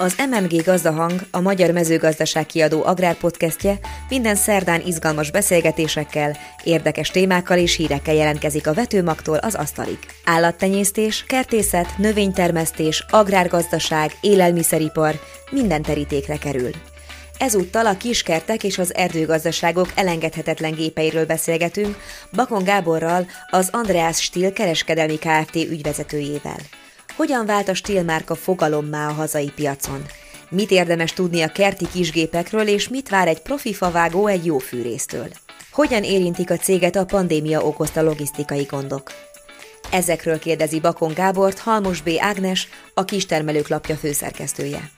Az MMG Gazdahang, a Magyar Mezőgazdaság kiadó agrárpodcastje minden szerdán izgalmas beszélgetésekkel, érdekes témákkal és hírekkel jelentkezik a vetőmagtól az asztalig. Állattenyésztés, kertészet, növénytermesztés, agrárgazdaság, élelmiszeripar, minden terítékre kerül. Ezúttal a kiskertek és az erdőgazdaságok elengedhetetlen gépeiről beszélgetünk Bakon Gáborral, az Andreas Stil kereskedelmi Kft. ügyvezetőjével. Hogyan vált a Stil márka fogalommá a hazai piacon? Mit érdemes tudni a kerti kisgépekről, és mit vár egy profi favágó egy jó fűrésztől? Hogyan érintik a céget a pandémia okozta logisztikai gondok? Ezekről kérdezi Bakon Gábort Halmos B. Ágnes, a Kistermelők lapja főszerkesztője.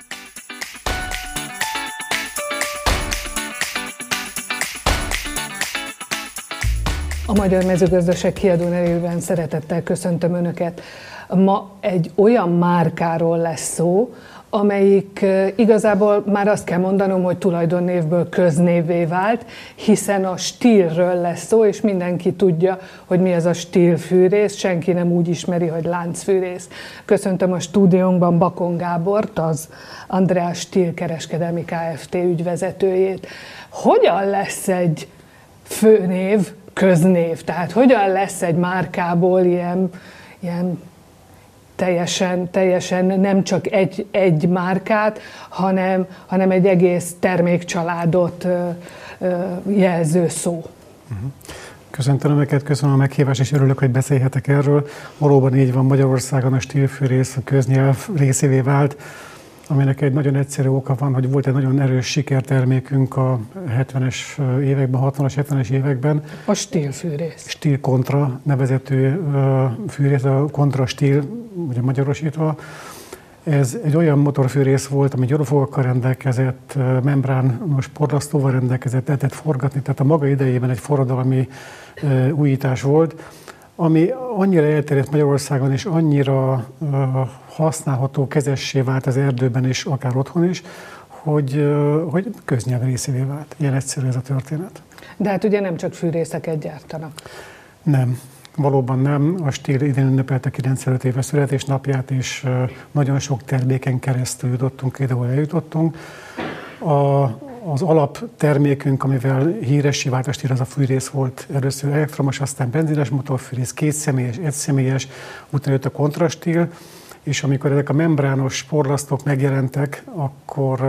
A Magyar Mezőgazdaság kiadó nevében szeretettel köszöntöm Önöket. Ma egy olyan márkáról lesz szó, amelyik igazából már azt kell mondanom, hogy tulajdonnévből köznévé vált, hiszen a stílről lesz szó, és mindenki tudja, hogy mi az a stílfűrész, senki nem úgy ismeri, hogy láncfűrész. Köszöntöm a stúdiónkban Bakon Gábort, az András Stíl kereskedelmi Kft. ügyvezetőjét. Hogyan lesz egy főnév, köznév? Tehát hogyan lesz egy márkából ilyen, ilyen teljesen, teljesen nem csak egy, egy márkát, hanem, hanem egy egész termékcsaládot jelző szó. Mhm. Köszöntöm Önöket, köszönöm a meghívást, és örülök, hogy beszélhetek erről. Valóban így van, Magyarországon a stílfűrész a köznyelv részévé vált aminek egy nagyon egyszerű oka van, hogy volt egy nagyon erős sikertermékünk a 70-es években, 60-as, 70-es években. A stílfűrész. Stíl kontra nevezető fűrész, a kontra stíl, ugye magyarosítva. Ez egy olyan motorfűrész volt, ami gyorofogakkal rendelkezett, membrános porlasztóval rendelkezett, lehetett forgatni, tehát a maga idejében egy forradalmi újítás volt, ami annyira elterjedt Magyarországon, és annyira használható, kezessé vált az erdőben is, akár otthon is, hogy, hogy köznyelv részévé vált. Ilyen egyszerű ez a történet. De hát ugye nem csak fűrészeket gyártanak. Nem, valóban nem. A stíl idén ünnepelte 95 éves születésnapját, és nagyon sok terméken keresztül jutottunk ide, ahol eljutottunk. A, az alaptermékünk, amivel híressé vált a stíl, az a fűrész volt. Először elektromos, aztán benzines motorfűrész, kétszemélyes, egyszemélyes, utána jött a kontrastíl, és amikor ezek a membrános porlasztók megjelentek, akkor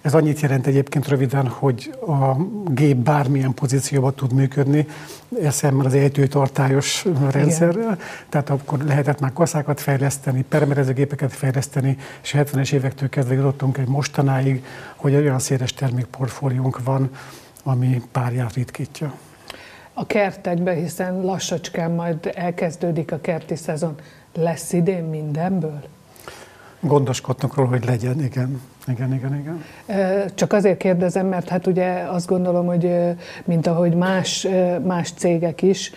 ez annyit jelent egyébként röviden, hogy a gép bármilyen pozícióban tud működni, eszemmel az ejtőtartályos rendszerrel, Igen. tehát akkor lehetett már kaszákat fejleszteni, permerezőgépeket fejleszteni, és 70-es évektől kezdve jutottunk egy mostanáig, hogy olyan széles termékportfóliónk van, ami párját ritkítja. A kertekbe, hiszen lassacskán majd elkezdődik a kerti szezon, lesz idén mindenből? Gondoskodnak róla, hogy legyen, igen. Igen, igen, igen. Csak azért kérdezem, mert hát ugye azt gondolom, hogy mint ahogy más, más cégek is,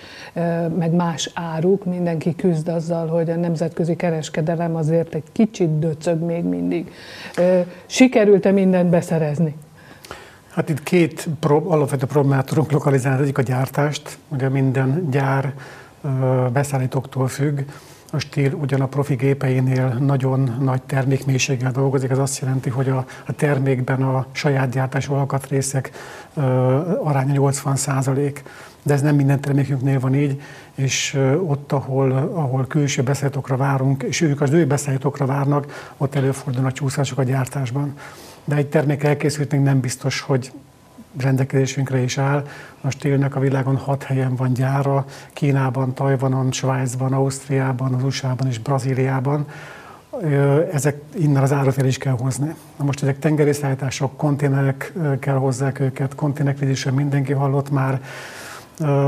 meg más áruk, mindenki küzd azzal, hogy a nemzetközi kereskedelem azért egy kicsit döcög még mindig. Sikerült-e mindent beszerezni? Hát itt két pro, alapvető problémát tudunk lokalizálni. Egyik a gyártást, ugye minden gyár beszállítóktól függ, a stíl ugyan a profi gépeinél nagyon nagy termékmélységgel dolgozik, ez azt jelenti, hogy a, a termékben a saját gyártású alkatrészek ö, aránya 80 százalék, de ez nem minden termékünknél van így, és ott, ahol, ahol külső beszállítókra várunk, és ők az ő beszállítókra várnak, ott előfordulnak csúszások a gyártásban. De egy termék elkészült, még nem biztos, hogy rendelkezésünkre is áll. A stílnek a világon hat helyen van gyára, Kínában, Tajvanon, Svájcban, Ausztriában, az USA-ban és Brazíliában. Ezek innen az árat is kell hozni. Na most ezek tengerészállítások, konténerek kell hozzák őket, konténerkrízisről mindenki hallott már,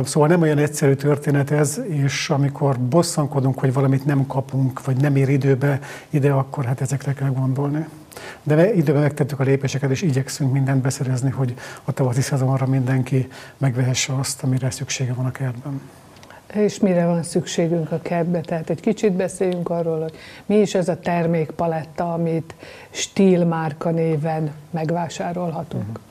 Szóval nem olyan egyszerű történet ez, és amikor bosszankodunk, hogy valamit nem kapunk, vagy nem ér időbe ide, akkor hát ezekre kell gondolni. De időben megtettük a lépéseket, és igyekszünk mindent beszerezni, hogy a tavaszi szezonra mindenki megvehesse azt, amire szüksége van a kertben. És mire van szükségünk a kertbe? Tehát egy kicsit beszéljünk arról, hogy mi is ez a termékpaletta, amit stílmárka néven megvásárolhatunk. Uh-huh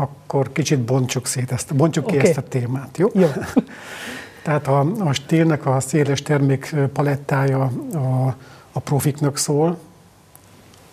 akkor kicsit bontsuk szét ezt, bontsuk okay. ki ezt a témát, jó? jó. Tehát a, a stílnek a széles termék palettája a, a profiknak szól,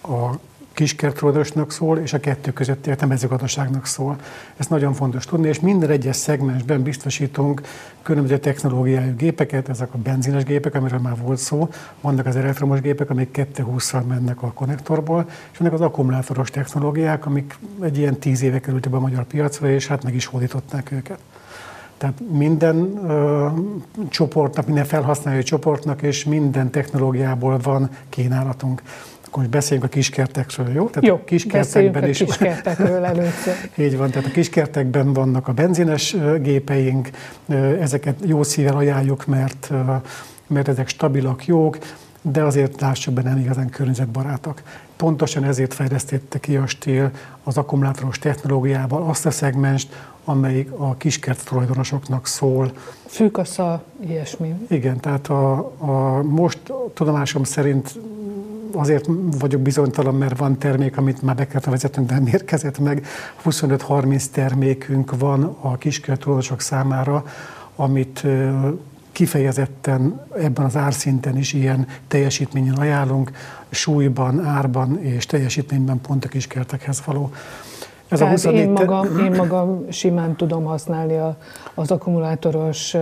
a kiskertulajdonosnak szól, és a kettő közötti a mezőgazdaságnak szól. Ez nagyon fontos tudni, és minden egyes szegmensben biztosítunk különböző technológiájú gépeket, ezek a benzines gépek, amiről már volt szó, vannak az elektromos gépek, amik 220-szal mennek a konnektorból, és vannak az akkumulátoros technológiák, amik egy ilyen tíz éve kerültek be a magyar piacra, és hát meg is hódították őket. Tehát minden ö, csoportnak, minden felhasználói csoportnak és minden technológiából van kínálatunk. Akkor most beszéljünk a kiskertekről, jó? Tehát jó, a kiskertekben a is. kiskertekről először. Így van, tehát a kiskertekben vannak a benzines gépeink, ezeket jó szívvel ajánljuk, mert, mert ezek stabilak, jók, de azért lássuk be nem igazán környezetbarátok. Pontosan ezért fejlesztette ki a stíl az akkumulátoros technológiával azt a szegmest, amelyik a kiskert tulajdonosoknak szól. Fűkasza, ilyesmi. Igen, tehát a, a most tudomásom szerint azért vagyok bizonytalan, mert van termék, amit már be kellett vezetnünk, de nem érkezett meg. 25-30 termékünk van a kiskert tulajdonosok számára, amit kifejezetten ebben az árszinten is ilyen teljesítményen ajánlunk, súlyban, árban és teljesítményben pont a kiskertekhez való. Ez Tehát a 24 én, magam, én magam simán tudom használni a, az akkumulátoros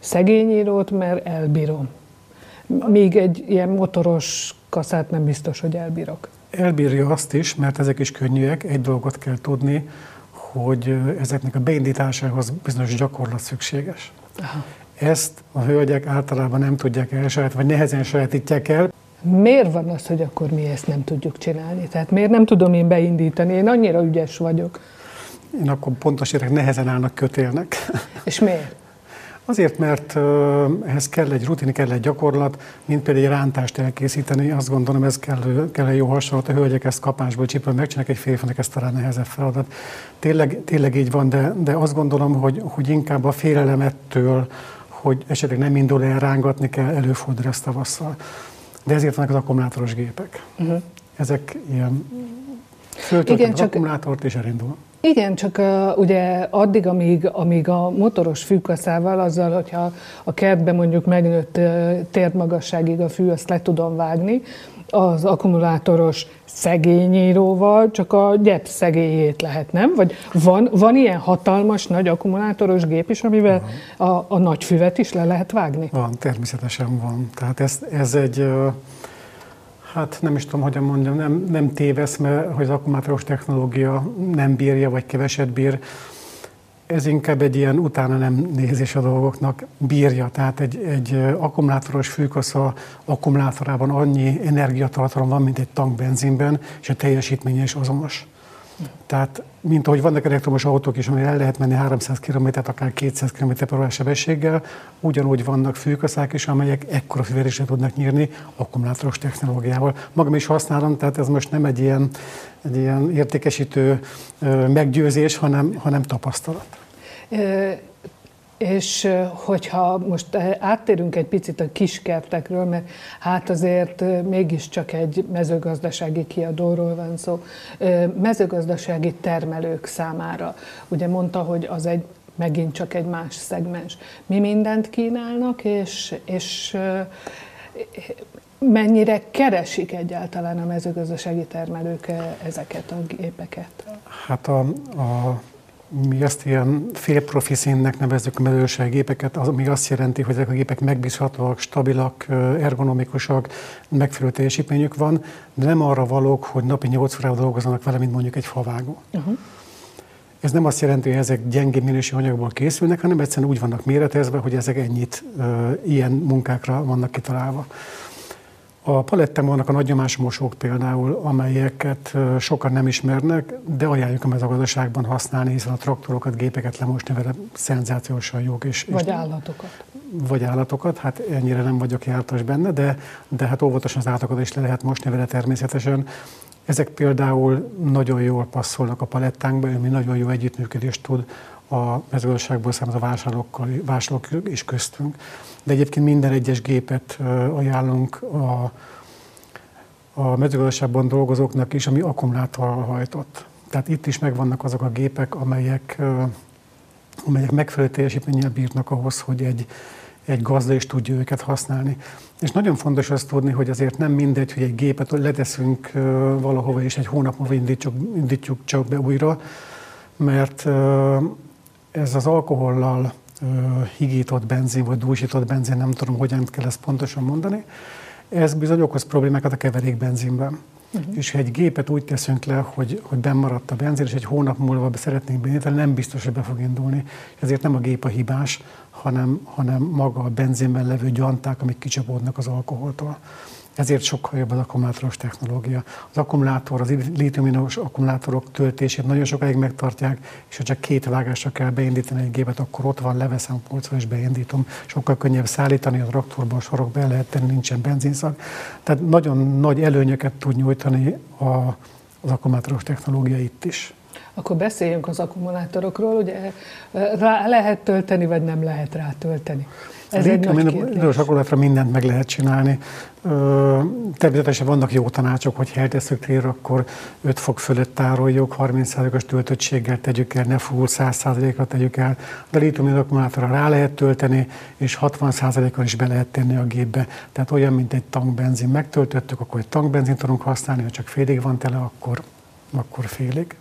szegényírót, mert elbírom. Míg egy ilyen motoros kaszát nem biztos, hogy elbírok. Elbírja azt is, mert ezek is könnyűek. Egy dolgot kell tudni, hogy ezeknek a beindításához bizonyos gyakorlat szükséges. Aha. Ezt a hölgyek általában nem tudják elsaját, vagy nehezen sajátítják el. Miért van az, hogy akkor mi ezt nem tudjuk csinálni? Tehát miért nem tudom én beindítani? Én annyira ügyes vagyok. Én akkor pontos érek, nehezen állnak kötélnek. És miért? Azért, mert ehhez kell egy rutin, kell egy gyakorlat, mint például egy rántást elkészíteni. Azt gondolom, ez kell, kell egy jó hasonlat. A hölgyek ezt kapásból csípőn megcsinálják, egy férfinak ez talán nehezebb feladat. Tényleg, tényleg így van, de, de azt gondolom, hogy, hogy inkább a félelem ettől, hogy esetleg nem indul el, rángatni kell, előfordul ezt tavasszal. De ezért vannak az akkumulátoros gépek. Uh-huh. Ezek ilyen föltöltöm az akkumulátort és elindul. Igen, csak uh, ugye addig, amíg, amíg a motoros fűkaszával, azzal, hogyha a kertben mondjuk megnőtt uh, térdmagasságig a fű, azt le tudom vágni, az akkumulátoros szegényíróval csak a gyep szegélyét lehet, nem? Vagy van, van ilyen hatalmas, nagy akkumulátoros gép is, amivel a, a nagy füvet is le lehet vágni? Van, természetesen van. Tehát ez, ez egy, hát nem is tudom, hogyan mondjam, nem, nem tévesz, mert hogy az akkumulátoros technológia nem bírja, vagy keveset bír ez inkább egy ilyen utána nem nézés a dolgoknak bírja. Tehát egy, egy akkumulátoros fűkasza akkumulátorában annyi energiatartalom van, mint egy tank benzinben, és a teljesítménye is azonos. Tehát, mint ahogy vannak elektromos autók is, amire el lehet menni 300 km, akár 200 km per sebességgel, ugyanúgy vannak fűkaszák is, amelyek ekkora füvelésre tudnak nyírni akkumulátoros technológiával. Magam is használom, tehát ez most nem egy ilyen, egy ilyen értékesítő meggyőzés, hanem, hanem tapasztalat. És hogyha most áttérünk egy picit a kiskertekről, mert hát azért mégiscsak egy mezőgazdasági kiadóról van szó, mezőgazdasági termelők számára. Ugye mondta, hogy az egy megint csak egy más szegmens. Mi mindent kínálnak, és, és mennyire keresik egyáltalán a mezőgazdasági termelők ezeket a gépeket? Hát a, a mi ezt ilyen félprofi színnek nevezzük a mezőségépeket, az, ami azt jelenti, hogy ezek a gépek megbízhatóak, stabilak, ergonomikusak, megfelelő teljesítményük van, de nem arra valók, hogy napi 8 órával dolgozzanak vele, mint mondjuk egy favágó. Uh-huh. Ez nem azt jelenti, hogy ezek gyengé minőségű anyagból készülnek, hanem egyszerűen úgy vannak méretezve, hogy ezek ennyit uh, ilyen munkákra vannak kitalálva. A paletten vannak a nagynyomásmosók például, amelyeket sokan nem ismernek, de ajánljuk a mezőgazdaságban használni, hiszen a traktorokat, gépeket lemosni vele szenzációsan jók. És, vagy és, állatokat. Vagy állatokat, hát ennyire nem vagyok jártas benne, de, de hát óvatosan az állatokat is le lehet mosni vele természetesen. Ezek például nagyon jól passzolnak a palettánkba, ami nagyon jó együttműködést tud a mezőgazdaságból származó vásárlókkal, vásárlók is köztünk. De egyébként minden egyes gépet ajánlunk a, a mezőgazdaságban dolgozóknak is, ami akkumulátorral hajtott. Tehát itt is megvannak azok a gépek, amelyek, amelyek megfelelő teljesítménnyel bírnak ahhoz, hogy egy, egy gazda is tudja őket használni. És nagyon fontos azt tudni, hogy azért nem mindegy, hogy egy gépet leteszünk valahova, és egy hónap múlva indítjuk, indítjuk csak be újra, mert ez az alkohollal higított benzin, vagy dúsított benzin, nem tudom, hogyan kell ezt pontosan mondani, ez bizony okoz problémákat a keverékbenzinben. Uh-huh. És ha egy gépet úgy teszünk le, hogy, hogy bennmaradt a benzin, és egy hónap múlva szeretnénk beindítani, nem biztos, hogy be fog indulni. Ezért nem a gép a hibás, hanem, hanem maga a benzinben levő gyanták, amik kicsapódnak az alkoholtól. Ezért sokkal jobb az akkumulátoros technológia. Az akkumulátor, az lítiuminos akkumulátorok töltését nagyon sokáig megtartják, és ha csak két vágásra kell beindítani egy gépet, akkor ott van, leveszem a polcról és beindítom. Sokkal könnyebb szállítani a traktorban, a sorokba el lehet tenni, nincsen benzinszag. Tehát nagyon nagy előnyöket tud nyújtani a, az akkumulátoros technológia itt is. Akkor beszéljünk az akkumulátorokról, ugye rá lehet tölteni, vagy nem lehet rá tölteni. Ez egy nagy kérdés. akkumulátorra mindent meg lehet csinálni. Természetesen vannak jó tanácsok, hogy eltesszük térre, akkor 5 fok fölött tároljuk, 30%-os töltöttséggel tegyük el, ne full 100%-ra tegyük el. De litium akkumulátorra rá lehet tölteni, és 60%-kal is be lehet tenni a gépbe. Tehát olyan, mint egy tankbenzin megtöltöttük, akkor egy tankbenzin tudunk használni, ha csak félig van tele, akkor, akkor félig.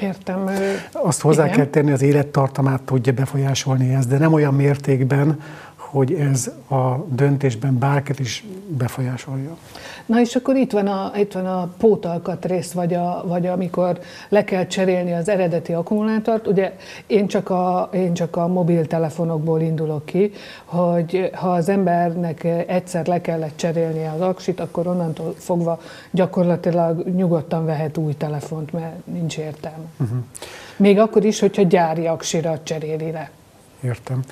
Értem. Azt hozzá Igen. kell tenni, az élettartamát tudja befolyásolni ez, de nem olyan mértékben, hogy ez a döntésben bárkit is befolyásolja. Na és akkor itt van a, itt van a rész, vagy, a, vagy amikor le kell cserélni az eredeti akkumulátort. Ugye én csak, a, én csak a mobiltelefonokból indulok ki, hogy ha az embernek egyszer le kellett cserélni az aksit, akkor onnantól fogva gyakorlatilag nyugodtan vehet új telefont, mert nincs értelme. Uh-huh. Még akkor is, hogyha gyári aksira cseréli le. Értem.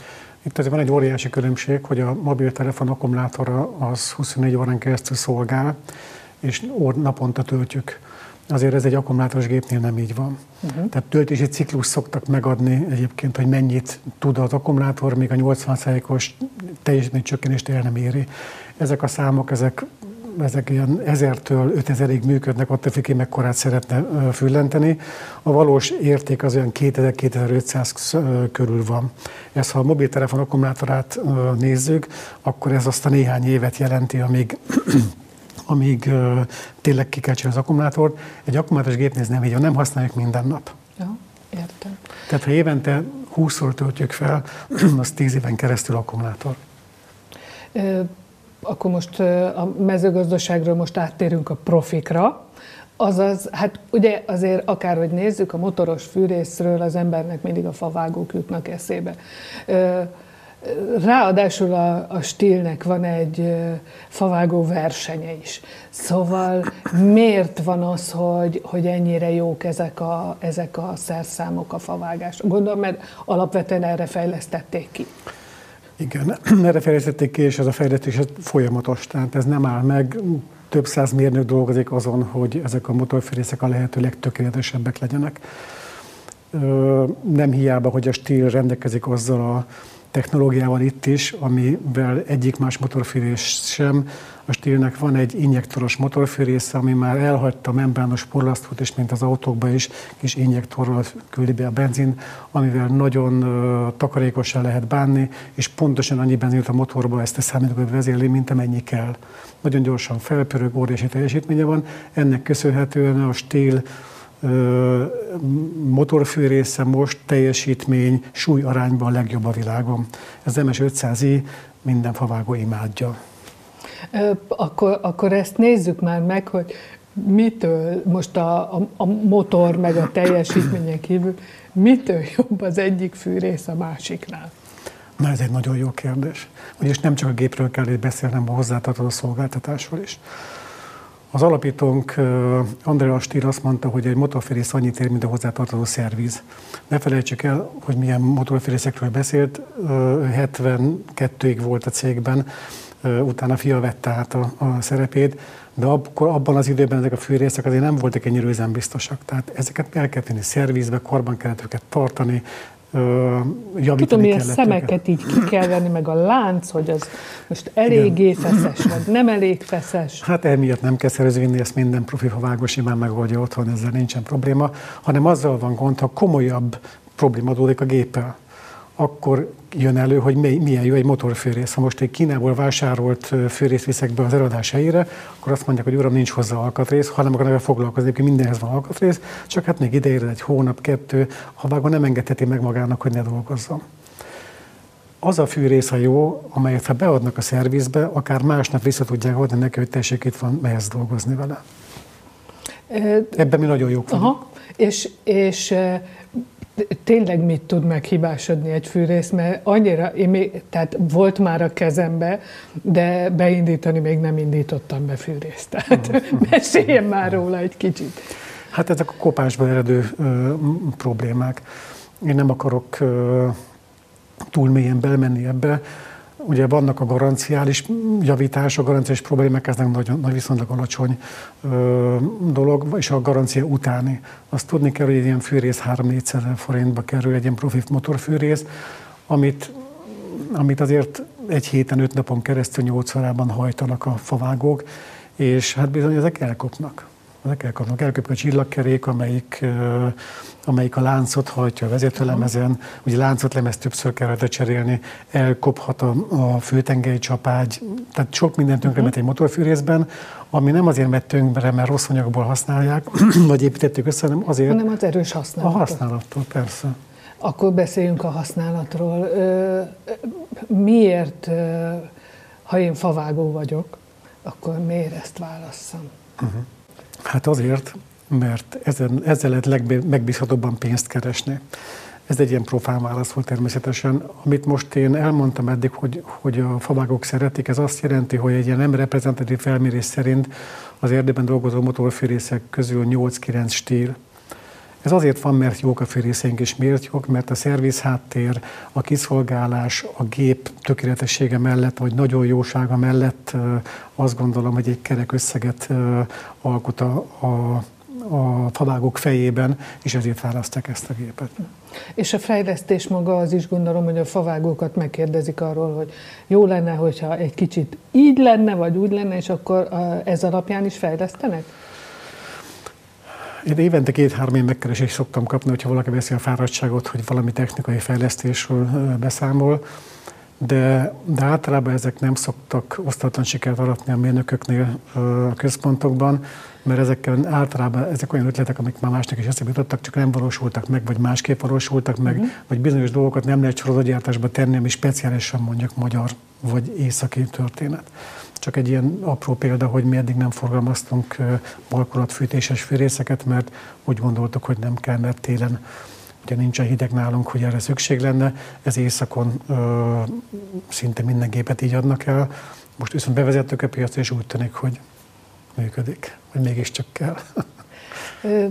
Itt azért van egy óriási különbség, hogy a mobiltelefon akkumulátora az 24 órán keresztül szolgál, és naponta töltjük. Azért ez egy akkumulátoros gépnél nem így van. Uh-huh. Tehát töltési ciklus szoktak megadni egyébként, hogy mennyit tud az akkumulátor, még a 80%-os teljesítmény csökkenést el nem éri. Ezek a számok, ezek ezek ilyen 1000-től 5000-ig működnek, attól függ, hogy mekkorát szeretne füllenteni. A valós érték az olyan 2000-2500 körül van. Ez, ha a mobiltelefon akkumulátorát nézzük, akkor ez azt a néhány évet jelenti, amíg amíg uh, tényleg ki kell az akkumulátort. Egy akkumulátoros gépnél nem így van, nem használjuk minden nap. Ja, értem. Tehát ha évente 20-szor töltjük fel, az 10 éven keresztül akkumulátor. Akkor most a mezőgazdaságról most áttérünk a profikra. Azaz, hát ugye azért akárhogy nézzük, a motoros fűrészről az embernek mindig a favágók jutnak eszébe. Ráadásul a, a stílnek van egy favágó versenye is. Szóval miért van az, hogy, hogy ennyire jók ezek a, ezek a szerszámok a favágás? Gondolom, mert alapvetően erre fejlesztették ki. Igen, erre fejlesztették ki, és ez a fejlesztés folyamatos, tehát ez nem áll meg. Több száz mérnök dolgozik azon, hogy ezek a motorfűrészek a lehető legtökéletesebbek legyenek. Nem hiába, hogy a stíl rendelkezik azzal a technológiával itt is, amivel egyik más motorfűrés sem. A stílnek van egy injektoros motorfűrésze, ami már elhagyta a membrános porlasztót, és mint az autókban is kis injektorral küldi be a benzin, amivel nagyon uh, takarékosan lehet bánni, és pontosan annyi benzint a motorba ezt a számítógép vezérli, mint amennyi kell. Nagyon gyorsan felpörög, óriási teljesítménye van. Ennek köszönhetően a stíl motorfűrésze most teljesítmény, súly arányban a legjobb a világon. Ez MS500i minden favágó imádja. Akkor, akkor ezt nézzük már meg, hogy mitől most a, a, a motor meg a teljesítményen kívül, mitől jobb az egyik fűrész a másiknál? Na ez egy nagyon jó kérdés. Ugyis nem csak a gépről kell itt beszélnem, a hozzátartozó szolgáltatásról is. Az alapítónk Andrea Stír azt mondta, hogy egy motorférész annyit ér, mint a hozzátartozó szerviz. Ne felejtsük el, hogy milyen motorférészekről beszélt. 72-ig volt a cégben, utána fia vette át a, a szerepét, de akkor, abban az időben ezek a fűrészek azért nem voltak ennyire üzembiztosak. Tehát ezeket el kell tenni szervizbe, korban kellett őket tartani, javítani Tudom, hogy a szemeket így ki kell venni, meg a lánc, hogy az most eléggé feszes, vagy. Nem elég feszes. Hát emiatt nem kell szervezni, ezt minden profi vágó simán megoldja otthon, ezzel nincsen probléma, hanem azzal van gond, ha komolyabb probléma adódik a géppel akkor jön elő, hogy milyen jó egy motorfűrész. Ha most egy Kínából vásárolt fűrész viszek be az eladás helyére, akkor azt mondják, hogy uram, nincs hozzá alkatrész, ha nem akarnak foglalkozni, hogy mindenhez van alkatrész, csak hát még ideérre egy hónap, kettő, ha vágva nem engedheti meg magának, hogy ne dolgozzon. Az a fűrész a jó, amelyet ha beadnak a szervizbe, akár másnap vissza tudják adni neki, hogy tessék, itt van, mehetsz dolgozni vele. Ebben mi nagyon jók vagyunk. Aha. És, és tényleg mit tud meghibásodni egy fűrész, mert annyira, én még, tehát volt már a kezembe, de beindítani még nem indítottam be fűrészt. Tehát uh-huh. meséljen már róla egy kicsit. Hát ezek a kopásból eredő ö, problémák. Én nem akarok ö, túl mélyen belmenni ebbe, Ugye vannak a garanciális javítások, garanciális problémák, ez nagyon, nagy viszonylag alacsony ö, dolog, és a garancia utáni. Azt tudni kell, hogy egy ilyen fűrész 3-4 forintba kerül, egy ilyen profi motorfűrész, amit, amit azért egy héten, öt napon keresztül nyolc órában hajtanak a favágók, és hát bizony ezek elkopnak ezek elkapnak. Elköpik a csillagkerék, amelyik, amelyik a láncot hajtja a vezetőlemezen. Ugye láncotlemez többször kell rajta cserélni, elkophat a, a főtengely csapágy, tehát sok minden tönkremet uh-huh. egy motorfűrészben, ami nem azért megy tönkre, mert rossz anyagból használják, vagy építettük össze, hanem azért... Hanem az erős használattól. A használattól, persze. Akkor beszéljünk a használatról. Miért, ha én favágó vagyok, akkor miért ezt válasszam? Uh-huh. Hát azért, mert ezzel, ezzel lehet legmegbízhatóbban pénzt keresni. Ez egy ilyen profán válasz volt természetesen. Amit most én elmondtam eddig, hogy, hogy a favágók szeretik, ez azt jelenti, hogy egy ilyen nem reprezentatív felmérés szerint az erdőben dolgozó motorfűrészek közül 8-9 stíl ez azért van, mert jók a fűrészénk, és miért jók? Mert a szerviz háttér, a kiszolgálás, a gép tökéletessége mellett, vagy nagyon jósága mellett azt gondolom, hogy egy kerek összeget alkot a, a a favágók fejében, és ezért választák ezt a gépet. És a fejlesztés maga az is gondolom, hogy a favágókat megkérdezik arról, hogy jó lenne, hogyha egy kicsit így lenne, vagy úgy lenne, és akkor ez alapján is fejlesztenek? Én évente két-három év megkeresést szoktam kapni, hogyha valaki veszi a fáradtságot, hogy valami technikai fejlesztésről beszámol, de, de általában ezek nem szoktak osztatlan sikert aratni a mérnököknél a központokban, mert ezekkel általában ezek olyan ötletek, amik már másnak is eszébe jutottak, csak nem valósultak meg, vagy másképp valósultak meg, uh-huh. vagy bizonyos dolgokat nem lehet sorozatgyártásba tenni, ami speciálisan mondjuk magyar vagy északi történet. Csak egy ilyen apró példa, hogy mi eddig nem forgalmaztunk balkolatfűtéses fűrészeket, mert úgy gondoltuk, hogy nem kell, mert télen ugye nincsen hideg nálunk, hogy erre szükség lenne. Ez éjszakon ö, szinte minden gépet így adnak el. Most viszont bevezettük a piacra, és úgy tűnik, hogy működik, hogy mégiscsak kell.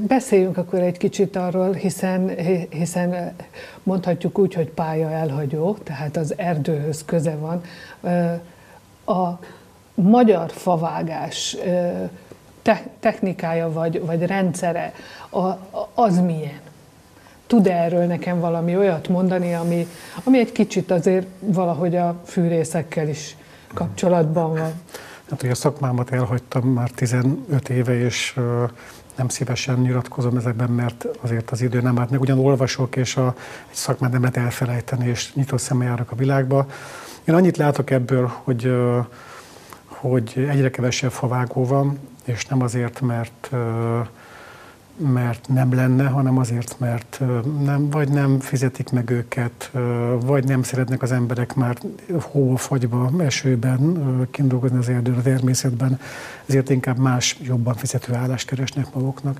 Beszéljünk akkor egy kicsit arról, hiszen, hiszen mondhatjuk úgy, hogy pálya elhagyó, tehát az erdőhöz köze van. A magyar favágás te, technikája vagy, vagy rendszere, a, az milyen? Tud erről nekem valami olyat mondani, ami, ami egy kicsit azért valahogy a fűrészekkel is kapcsolatban van? Hát, hogy a szakmámat elhagytam már 15 éve, és nem szívesen nyilatkozom ezekben, mert azért az idő nem állt meg. Ugyan olvasok, és a, egy szakmát nem lehet elfelejteni, és nyitott szemmel járok a világba. Én annyit látok ebből, hogy hogy egyre kevesebb favágó van, és nem azért, mert mert nem lenne, hanem azért, mert nem, vagy nem fizetik meg őket, vagy nem szeretnek az emberek már hóba, fagyba, esőben kindolgozni az erdőn, a természetben, ezért inkább más, jobban fizető állást keresnek maguknak.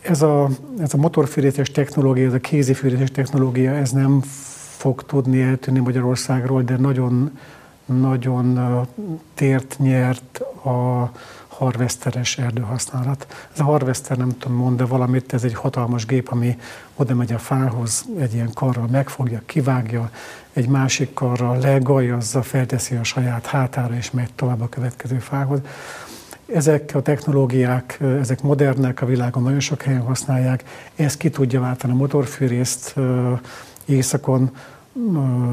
Ez a, ez a motorfűrészes technológia, ez a kézifűrészes technológia, ez nem fog tudni eltűnni Magyarországról, de nagyon nagyon tért nyert a harvesteres erdőhasználat. Ez a harvester nem tudom mond, de valamit, ez egy hatalmas gép, ami oda megy a fához, egy ilyen karral megfogja, kivágja, egy másik karral legajazza, felteszi a saját hátára, és megy tovább a következő fához. Ezek a technológiák, ezek modernek, a világon nagyon sok helyen használják. Ez ki tudja váltani a motorfűrészt északon,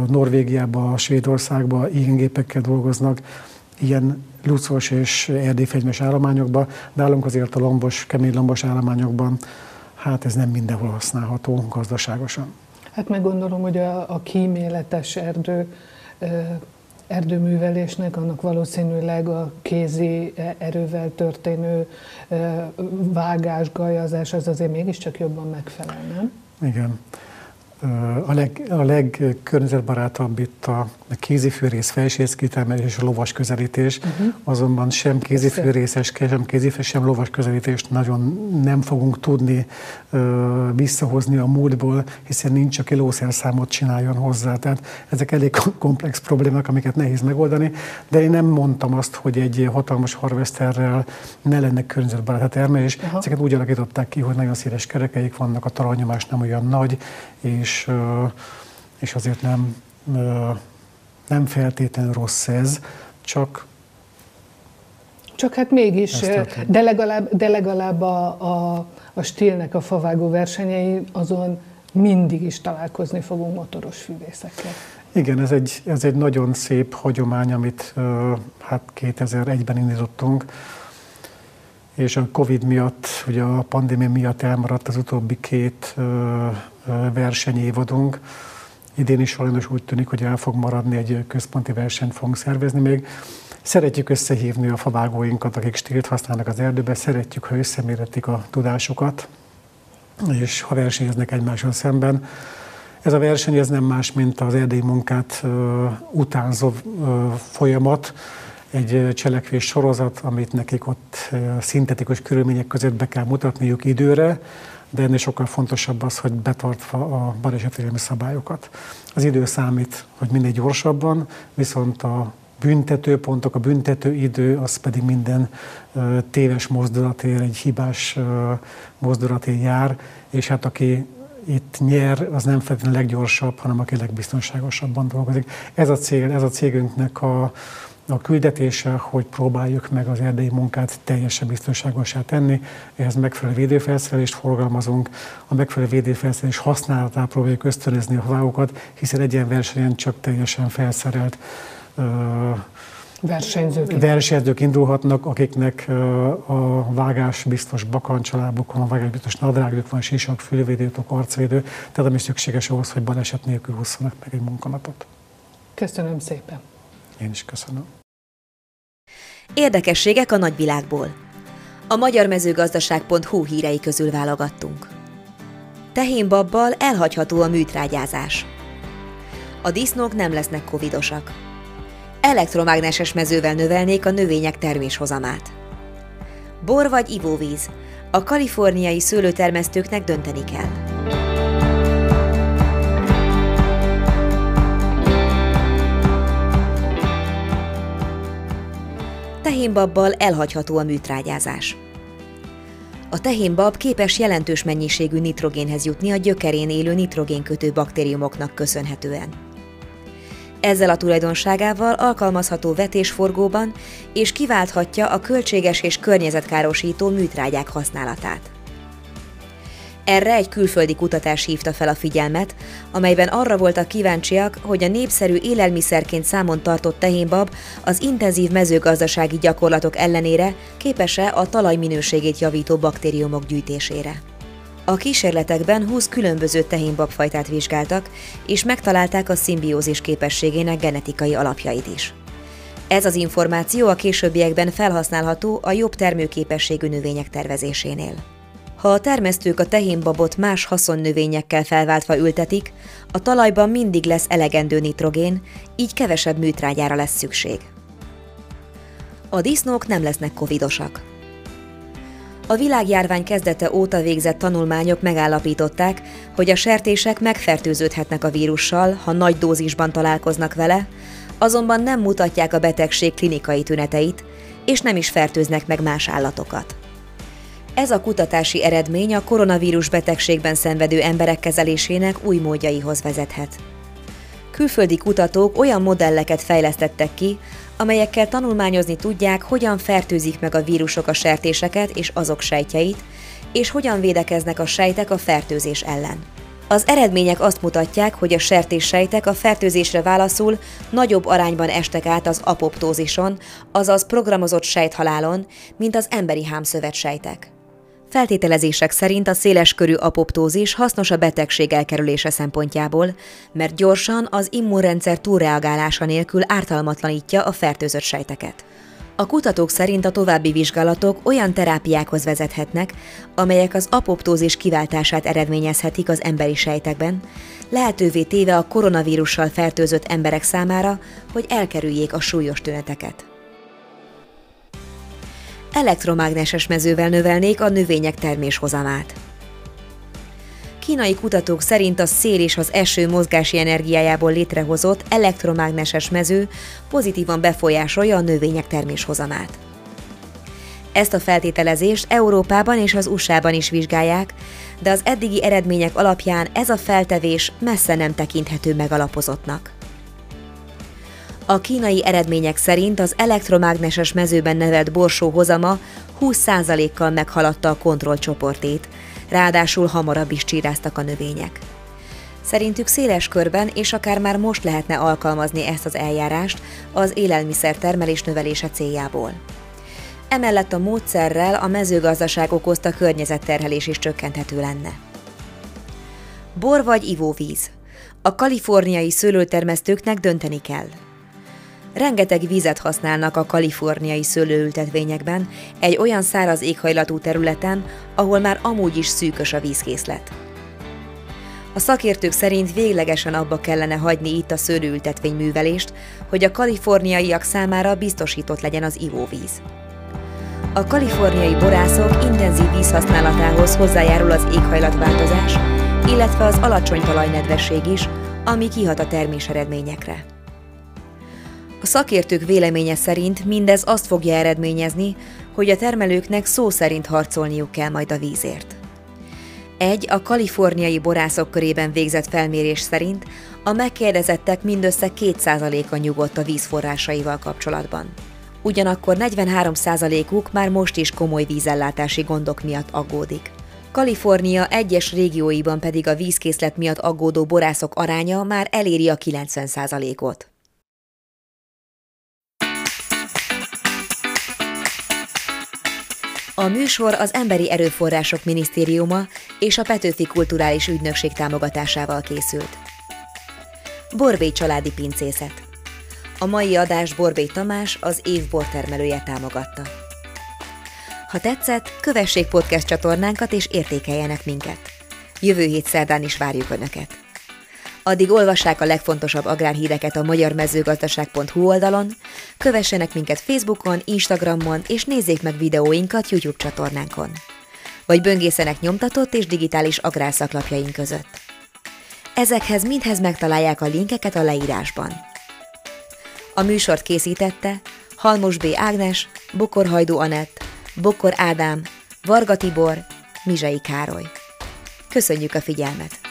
Norvégiába, Svédországba ilyen gépekkel dolgoznak, ilyen lucos és erdélyfegymes állományokban, nálunk azért a lombos, kemény lombos állományokban, hát ez nem mindenhol használható gazdaságosan. Hát meg gondolom, hogy a, a kíméletes erdő erdőművelésnek, annak valószínűleg a kézi erővel történő vágás, gajazás, az azért mégiscsak jobban megfelel, nem? Igen a, leg, a legkörnyezetbarátabb itt a kézifűrész, felsész kitermelés és a lovas közelítés, uh-huh. azonban sem kézifűrészes, sem kézifűrész, sem lovas közelítést nagyon nem fogunk tudni ö, visszahozni a múltból, hiszen nincs, aki lószerszámot csináljon hozzá. Tehát ezek elég komplex problémák, amiket nehéz megoldani, de én nem mondtam azt, hogy egy hatalmas harvesterrel ne lenne környezetbarát a termelés. Uh-huh. Ezeket úgy alakították ki, hogy nagyon széles kerekeik vannak, a talajnyomás nem olyan nagy, és, és azért nem, nem feltétlenül rossz ez, csak csak hát mégis, de legalább, de legalább a, a, a stílnek a favágó versenyei azon mindig is találkozni fogunk motoros fűvészekkel. Igen, ez egy, ez egy nagyon szép hagyomány, amit hát 2001-ben indítottunk, és a Covid miatt, ugye a pandémia miatt elmaradt az utóbbi két versenyévadunk. Idén is sajnos úgy tűnik, hogy el fog maradni, egy központi versenyt fogunk szervezni még. Szeretjük összehívni a favágóinkat, akik stílt használnak az erdőbe, szeretjük, ha összeméretik a tudásukat, és ha versenyeznek egymással szemben. Ez a verseny ez nem más, mint az erdélyi munkát uh, utánzó uh, folyamat, egy cselekvés sorozat, amit nekik ott uh, szintetikus körülmények között be kell mutatniuk időre, de ennél sokkal fontosabb az, hogy betartva a balesetvédelmi szabályokat. Az idő számít, hogy minél gyorsabban, viszont a büntetőpontok, a büntető idő, az pedig minden téves mozdulatért, egy hibás mozdulatért jár, és hát aki itt nyer, az nem feltétlenül leggyorsabb, hanem aki legbiztonságosabban dolgozik. Ez a cél, ez a cégünknek a, a küldetése, hogy próbáljuk meg az erdei munkát teljesen biztonságosá tenni. Ehhez megfelelő védőfelszerelést forgalmazunk, a megfelelő védőfelszerelés használatát próbáljuk ösztönözni a vágókat, hiszen egy ilyen versenyen csak teljesen felszerelt versenyzők. versenyzők indulhatnak, akiknek a vágás biztos bakancsalábuk van, a vágás biztos nadrágjuk van, sisak, fülvédőtok, arcvédő, tehát ami szükséges ahhoz, hogy baleset nélkül hosszanak meg egy munkanapot. Köszönöm szépen! Én is köszönöm. Érdekességek a nagyvilágból. A magyar mezőgazdaság.hu hírei közül válogattunk. Tehénbabbal elhagyható a műtrágyázás. A disznók nem lesznek covidosak. Elektromágneses mezővel növelnék a növények terméshozamát. Bor vagy ivóvíz. A kaliforniai szőlőtermesztőknek dönteni kell. Tehénbabbal elhagyható a műtrágyázás. A tehénbab képes jelentős mennyiségű nitrogénhez jutni a gyökerén élő nitrogénkötő baktériumoknak köszönhetően. Ezzel a tulajdonságával alkalmazható vetésforgóban és kiválthatja a költséges és környezetkárosító műtrágyák használatát. Erre egy külföldi kutatás hívta fel a figyelmet, amelyben arra voltak kíváncsiak, hogy a népszerű élelmiszerként számon tartott tehénbab az intenzív mezőgazdasági gyakorlatok ellenére képes-e a talaj minőségét javító baktériumok gyűjtésére. A kísérletekben 20 különböző tehénbabfajtát vizsgáltak, és megtalálták a szimbiózis képességének genetikai alapjait is. Ez az információ a későbbiekben felhasználható a jobb termőképességű növények tervezésénél. Ha a termesztők a tehénbabot más haszonnövényekkel felváltva ültetik, a talajban mindig lesz elegendő nitrogén, így kevesebb műtrágyára lesz szükség. A disznók nem lesznek covidosak. A világjárvány kezdete óta végzett tanulmányok megállapították, hogy a sertések megfertőződhetnek a vírussal, ha nagy dózisban találkoznak vele, azonban nem mutatják a betegség klinikai tüneteit, és nem is fertőznek meg más állatokat. Ez a kutatási eredmény a koronavírus betegségben szenvedő emberek kezelésének új módjaihoz vezethet. Külföldi kutatók olyan modelleket fejlesztettek ki, amelyekkel tanulmányozni tudják, hogyan fertőzik meg a vírusok a sertéseket és azok sejtjeit, és hogyan védekeznek a sejtek a fertőzés ellen. Az eredmények azt mutatják, hogy a sertéssejtek a fertőzésre válaszul nagyobb arányban estek át az apoptózison, azaz programozott sejthalálon, mint az emberi hámszövet sejtek. Feltételezések szerint a széleskörű apoptózis hasznos a betegség elkerülése szempontjából, mert gyorsan az immunrendszer túlreagálása nélkül ártalmatlanítja a fertőzött sejteket. A kutatók szerint a további vizsgálatok olyan terápiákhoz vezethetnek, amelyek az apoptózis kiváltását eredményezhetik az emberi sejtekben, lehetővé téve a koronavírussal fertőzött emberek számára, hogy elkerüljék a súlyos tüneteket. Elektromágneses mezővel növelnék a növények terméshozamát. Kínai kutatók szerint a szél és az eső mozgási energiájából létrehozott elektromágneses mező pozitívan befolyásolja a növények terméshozamát. Ezt a feltételezést Európában és az USA-ban is vizsgálják, de az eddigi eredmények alapján ez a feltevés messze nem tekinthető megalapozottnak. A kínai eredmények szerint az elektromágneses mezőben nevelt borsó hozama 20%-kal meghaladta a kontrollcsoportét, ráadásul hamarabb is csíráztak a növények. Szerintük széles körben és akár már most lehetne alkalmazni ezt az eljárást az élelmiszer termelés növelése céljából. Emellett a módszerrel a mezőgazdaság okozta környezetterhelés is csökkenthető lenne. Bor vagy ivóvíz. A kaliforniai szőlőtermesztőknek dönteni kell. Rengeteg vizet használnak a kaliforniai szőlőültetvényekben, egy olyan száraz éghajlatú területen, ahol már amúgy is szűkös a vízkészlet. A szakértők szerint véglegesen abba kellene hagyni itt a szőlőültetvény művelést, hogy a kaliforniaiak számára biztosított legyen az ivóvíz. A kaliforniai borászok intenzív vízhasználatához hozzájárul az éghajlatváltozás, illetve az alacsony talajnedvesség is, ami kihat a termés eredményekre. A szakértők véleménye szerint mindez azt fogja eredményezni, hogy a termelőknek szó szerint harcolniuk kell majd a vízért. Egy a kaliforniai borászok körében végzett felmérés szerint a megkérdezettek mindössze 2%-a nyugodt a vízforrásaival kapcsolatban. Ugyanakkor 43%-uk már most is komoly vízellátási gondok miatt aggódik. Kalifornia egyes régióiban pedig a vízkészlet miatt aggódó borászok aránya már eléri a 90%-ot. A műsor az Emberi Erőforrások Minisztériuma és a Petőfi Kulturális Ügynökség támogatásával készült. Borbély családi pincészet. A mai adás Borbély Tamás, az év bortermelője támogatta. Ha tetszett, kövessék podcast csatornánkat és értékeljenek minket. Jövő hét szerdán is várjuk Önöket! Addig olvassák a legfontosabb agrárhíreket a magyarmezőgazdaság.hu oldalon, kövessenek minket Facebookon, Instagramon, és nézzék meg videóinkat YouTube csatornánkon. Vagy böngészenek nyomtatott és digitális agrárszaklapjaink között. Ezekhez mindhez megtalálják a linkeket a leírásban. A műsort készítette Halmos B. Ágnes, Bokor Hajdú Anett, Bokor Ádám, Varga Tibor, Mizsai Károly. Köszönjük a figyelmet!